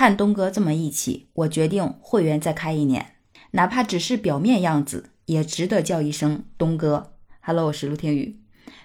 看东哥这么义气，我决定会员再开一年，哪怕只是表面样子，也值得叫一声东哥。Hello，我是陆天宇。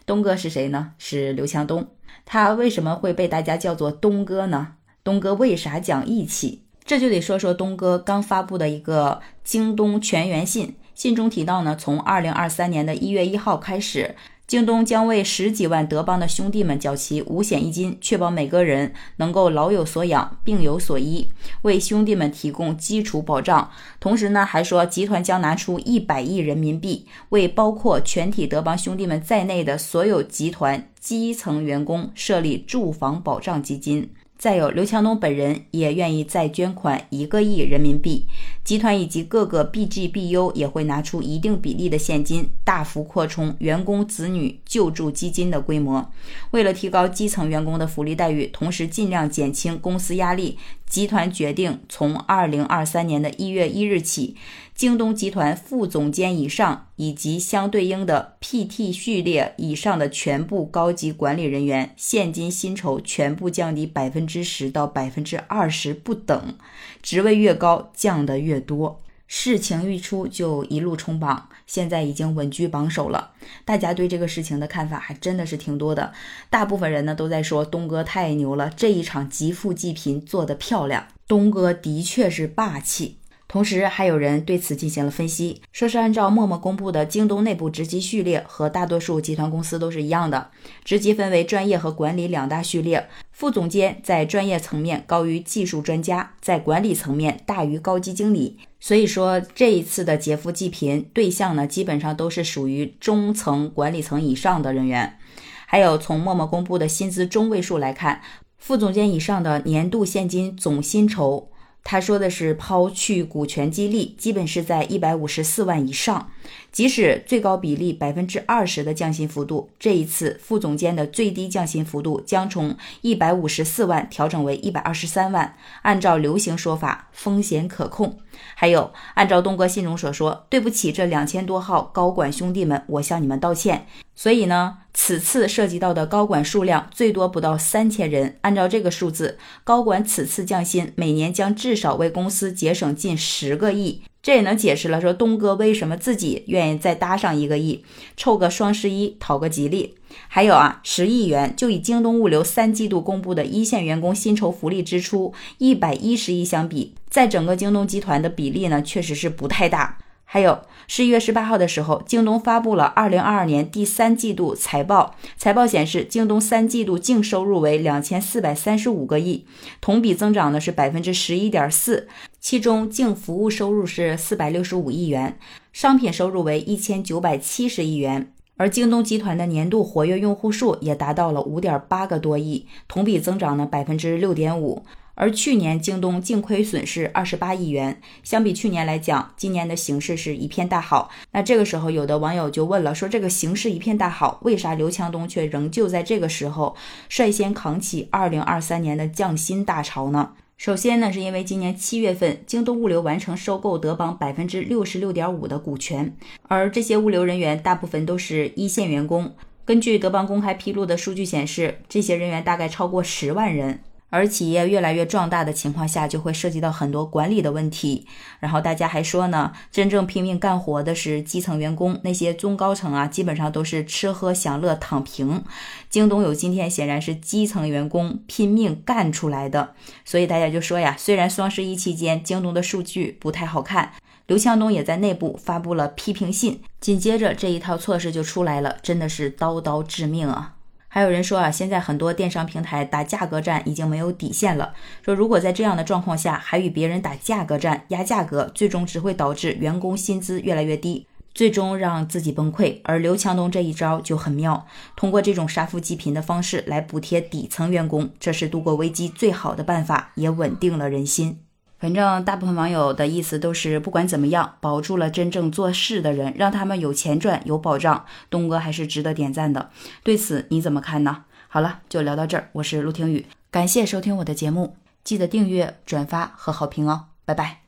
东哥是谁呢？是刘强东。他为什么会被大家叫做东哥呢？东哥为啥讲义气？这就得说说东哥刚发布的一个京东全员信，信中提到呢，从二零二三年的一月一号开始。京东将为十几万德邦的兄弟们缴齐五险一金，确保每个人能够老有所养、病有所医，为兄弟们提供基础保障。同时呢，还说集团将拿出一百亿人民币，为包括全体德邦兄弟们在内的所有集团基层员工设立住房保障基金。再有，刘强东本人也愿意再捐款一个亿人民币，集团以及各个 BG、BU 也会拿出一定比例的现金，大幅扩充员工子女救助基金的规模。为了提高基层员工的福利待遇，同时尽量减轻公司压力。集团决定从二零二三年的一月一日起，京东集团副总监以上以及相对应的 PT 序列以上的全部高级管理人员现金薪酬全部降低百分之十到百分之二十不等，职位越高降得越多。事情一出就一路冲榜，现在已经稳居榜首了。大家对这个事情的看法还真的是挺多的，大部分人呢都在说东哥太牛了，这一场极富济贫做得漂亮，东哥的确是霸气。同时，还有人对此进行了分析，说是按照陌陌公布的京东内部职级序列，和大多数集团公司都是一样的，职级分为专业和管理两大序列。副总监在专业层面高于技术专家，在管理层面大于高级经理。所以说，这一次的劫富济贫对象呢，基本上都是属于中层管理层以上的人员。还有从陌陌公布的薪资中位数来看，副总监以上的年度现金总薪酬。他说的是抛去股权激励，基本是在一百五十四万以上。即使最高比例百分之二十的降薪幅度，这一次副总监的最低降薪幅度将从一百五十四万调整为一百二十三万。按照流行说法，风险可控。还有，按照东哥信中所说，对不起，这两千多号高管兄弟们，我向你们道歉。所以呢，此次涉及到的高管数量最多不到三千人。按照这个数字，高管此次降薪，每年将至少为公司节省近十个亿。这也能解释了，说东哥为什么自己愿意再搭上一个亿，凑个双十一讨个吉利。还有啊，十亿元就以京东物流三季度公布的一线员工薪酬福利支出一百一十亿相比，在整个京东集团的比例呢，确实是不太大。还有十一月十八号的时候，京东发布了二零二二年第三季度财报。财报显示，京东三季度净收入为两千四百三十五个亿，同比增长呢是百分之十一点四。其中净服务收入是四百六十五亿元，商品收入为一千九百七十亿元。而京东集团的年度活跃用户数也达到了五点八个多亿，同比增长呢百分之六点五。而去年京东净亏损是二十八亿元，相比去年来讲，今年的形势是一片大好。那这个时候，有的网友就问了，说这个形势一片大好，为啥刘强东却仍旧在这个时候率先扛起二零二三年的降薪大潮呢？首先呢，是因为今年七月份，京东物流完成收购德邦百分之六十六点五的股权，而这些物流人员大部分都是一线员工。根据德邦公开披露的数据显示，这些人员大概超过十万人。而企业越来越壮大的情况下，就会涉及到很多管理的问题。然后大家还说呢，真正拼命干活的是基层员工，那些中高层啊，基本上都是吃喝享乐躺平。京东有今天，显然是基层员工拼命干出来的。所以大家就说呀，虽然双十一期间京东的数据不太好看，刘强东也在内部发布了批评信，紧接着这一套措施就出来了，真的是刀刀致命啊！还有人说啊，现在很多电商平台打价格战已经没有底线了。说如果在这样的状况下还与别人打价格战压价格，最终只会导致员工薪资越来越低，最终让自己崩溃。而刘强东这一招就很妙，通过这种杀富济贫的方式来补贴底层员工，这是度过危机最好的办法，也稳定了人心。反正大部分网友的意思都是，不管怎么样，保住了真正做事的人，让他们有钱赚，有保障。东哥还是值得点赞的。对此你怎么看呢？好了，就聊到这儿。我是陆听雨，感谢收听我的节目，记得订阅、转发和好评哦。拜拜。